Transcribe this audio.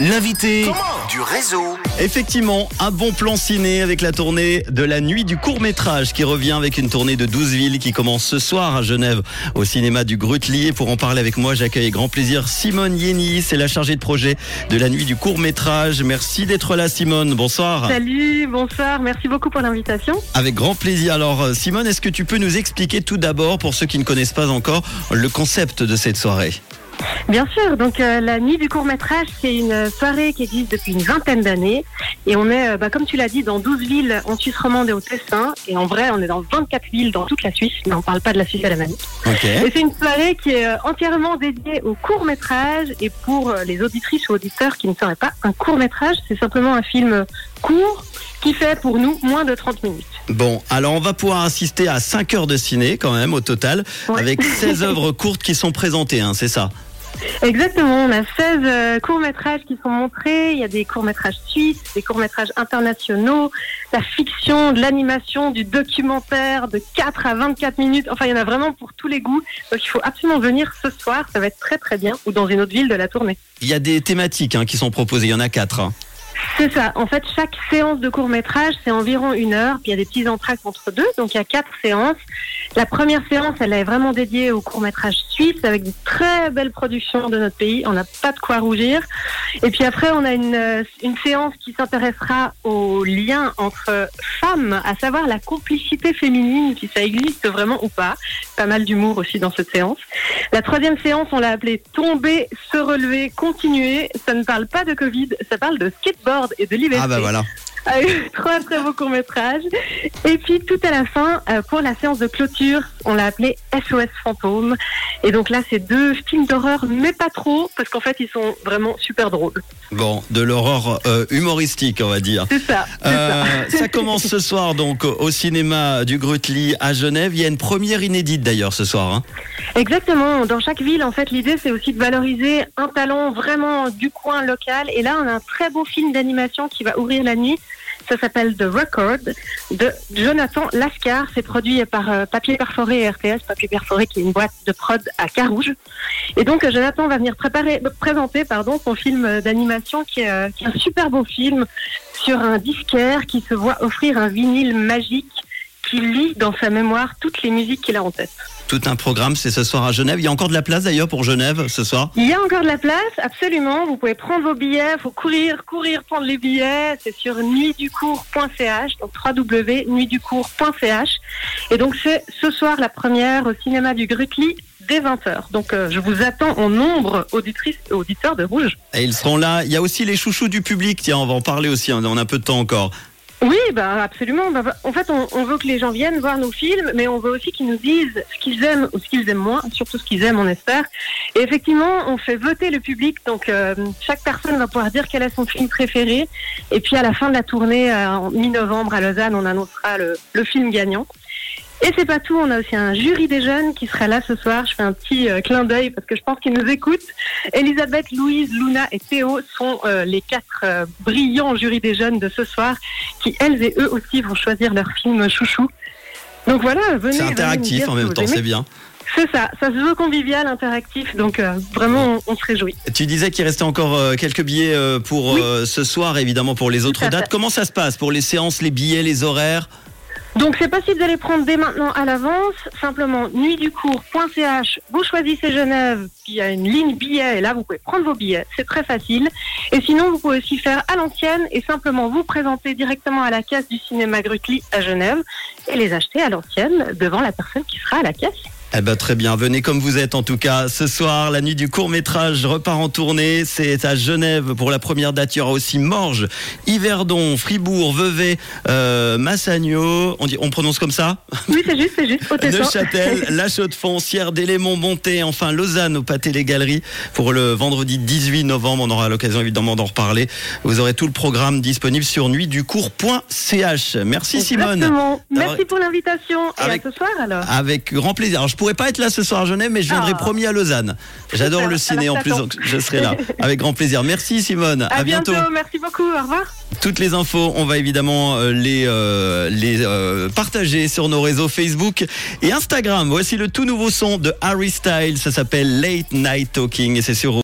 L'invité du réseau. Effectivement, un bon plan ciné avec la tournée de la nuit du court métrage qui revient avec une tournée de 12 villes qui commence ce soir à Genève au cinéma du Grutli. Et pour en parler avec moi, j'accueille avec grand plaisir Simone Yeni, c'est la chargée de projet de la nuit du court métrage. Merci d'être là Simone, bonsoir. Salut, bonsoir, merci beaucoup pour l'invitation. Avec grand plaisir. Alors euh, Simone, est-ce que tu peux nous expliquer tout d'abord, pour ceux qui ne connaissent pas encore, le concept de cette soirée? Bien sûr, donc euh, la nuit du court métrage, c'est une soirée qui existe depuis une vingtaine d'années. Et on est, euh, bah, comme tu l'as dit, dans 12 villes en Suisse romande et au Tessin. Et en vrai, on est dans 24 villes dans toute la Suisse, mais on parle pas de la Suisse alémanique. Ok. Et c'est une soirée qui est euh, entièrement dédiée au court métrage. Et pour les auditrices ou auditeurs qui ne sauraient pas, un court métrage, c'est simplement un film court qui fait pour nous moins de 30 minutes. Bon, alors on va pouvoir assister à 5 heures de ciné quand même au total, Ouais. avec 16 œuvres courtes qui sont présentées, hein, c'est ça? Exactement, on a 16 euh, courts-métrages qui sont montrés. Il y a des courts-métrages suisses, des courts-métrages internationaux, la fiction, de l'animation, du documentaire de 4 à 24 minutes. Enfin, il y en a vraiment pour tous les goûts. Donc, il faut absolument venir ce soir. Ça va être très, très bien. Ou dans une autre ville de la tournée. Il y a des thématiques hein, qui sont proposées, il y en a 4. C'est ça. En fait, chaque séance de court-métrage, c'est environ une heure. Puis il y a des petits entractes entre deux. Donc, il y a quatre séances. La première séance, elle est vraiment dédiée au court-métrage suisse avec de très belles productions de notre pays. On n'a pas de quoi rougir. Et puis après, on a une, euh, une séance qui s'intéressera au lien entre femmes, à savoir la complicité féminine, si ça existe vraiment ou pas. Pas mal d'humour aussi dans cette séance. La troisième séance, on l'a appelée Tomber, se relever, continuer. Ça ne parle pas de Covid, ça parle de skateboard Ah bah voilà. Avec trois très beaux courts-métrages. Et puis tout à la fin, euh, pour la séance de clôture, on l'a appelé SOS Fantôme. Et donc là, c'est deux films d'horreur, mais pas trop, parce qu'en fait, ils sont vraiment super drôles. Bon, de l'horreur euh, humoristique, on va dire. C'est Euh, ça. ça commence ce soir donc au cinéma du Grutli à Genève. Il y a une première inédite d'ailleurs ce soir. hein. Exactement. Dans chaque ville, en fait, l'idée, c'est aussi de valoriser un talent vraiment du coin local. Et là, on a un très beau film d'animation qui va ouvrir la nuit. Ça s'appelle The Record de Jonathan Lascar. C'est produit par euh, Papier Perforé et RTS. Papier Perforé qui est une boîte de prod à Carouge. Et donc, Jonathan va venir préparer, présenter pardon, son film d'animation qui euh, qui est un super beau film sur un disquaire qui se voit offrir un vinyle magique qui lit dans sa mémoire toutes les musiques qu'il a en tête. Tout un programme, c'est ce soir à Genève. Il y a encore de la place d'ailleurs pour Genève ce soir. Il y a encore de la place, absolument. Vous pouvez prendre vos billets. Il faut courir, courir, prendre les billets. C'est sur nuitducours.ch, donc www.nuitducours.ch. Et donc, c'est ce soir la première au cinéma du Grutli dès 20h. Donc, euh, je vous attends en nombre, auditrices et auditeurs de Rouge. Et ils seront là. Il y a aussi les chouchous du public. Tiens, on va en parler aussi. On a un peu de temps encore. Oui, bah, absolument. Bah, bah, en fait, on, veut que les gens viennent voir nos films, mais on veut aussi qu'ils nous disent ce qu'ils aiment ou ce qu'ils aiment moins, surtout ce qu'ils aiment, on espère. Et effectivement, on fait voter le public, donc euh, chaque personne va pouvoir dire quel est son film préféré. Et puis à la fin de la tournée, euh, en mi-novembre à Lausanne, on annoncera le film gagnant. Et c'est pas tout, on a aussi un jury des jeunes qui sera là ce soir. Je fais un petit euh, clin d'œil parce que je pense qu'ils nous écoutent. Elisabeth, Louise, Luna et Théo sont euh, les quatre euh, brillants jurys des jeunes de ce soir qui, elles et eux aussi, vont choisir leur film chouchou. Donc voilà, venez. C'est interactif en même temps, c'est bien. C'est ça, ça se veut convivial, interactif, donc euh, vraiment on, on se réjouit. Tu disais qu'il restait encore euh, quelques billets euh, pour Oui. ce soir, évidemment pour les autres fait. dates. Comment ça se passe pour les séances, les billets, les horaires? Donc c'est possible de les prendre dès maintenant à l'avance, simplement nuitducours.ch, vous choisissez Genève, puis il y a une ligne billets, et là vous pouvez prendre vos billets, c'est très facile. Et sinon vous pouvez aussi faire à l'ancienne et simplement vous présenter directement à la caisse du cinéma Grutli à Genève et les acheter à l'ancienne devant la personne qui sera à la caisse. Eh ben très bien, venez comme vous êtes en tout cas. Ce soir, la nuit du court métrage repart en tournée. C'est à Genève pour la première date. Il y aura aussi Morges, Yverdon, Fribourg, Vevey, euh, Massagno. On dit, on prononce comme ça Oui c'est juste, c'est juste. Neuchâtel, La Chaux-de-Fonds, Sierre d'Élémont, Bonté, enfin Lausanne au Pâté les Galeries pour le vendredi 18 novembre. On aura l'occasion évidemment d'en reparler. Vous aurez tout le programme disponible sur nuitducourt.ch. Merci Simone. Exactement. Merci Alors, pour l'invitation et avec- à ce soir alors. Avec grand plaisir. Alors, je pourrais pas être là ce soir à Genève, mais je viendrai Ah. promis à Lausanne. J'adore le ciné en plus, donc je serai là. Avec grand plaisir. Merci Simone. À, bientôt. merci beaucoup, au revoir. Toutes les infos, on va évidemment euh, les, euh, les euh, partager sur nos réseaux Facebook et Instagram. Voici le tout nouveau son de Harry Styles. Ça s'appelle Late Night Talking et c'est sur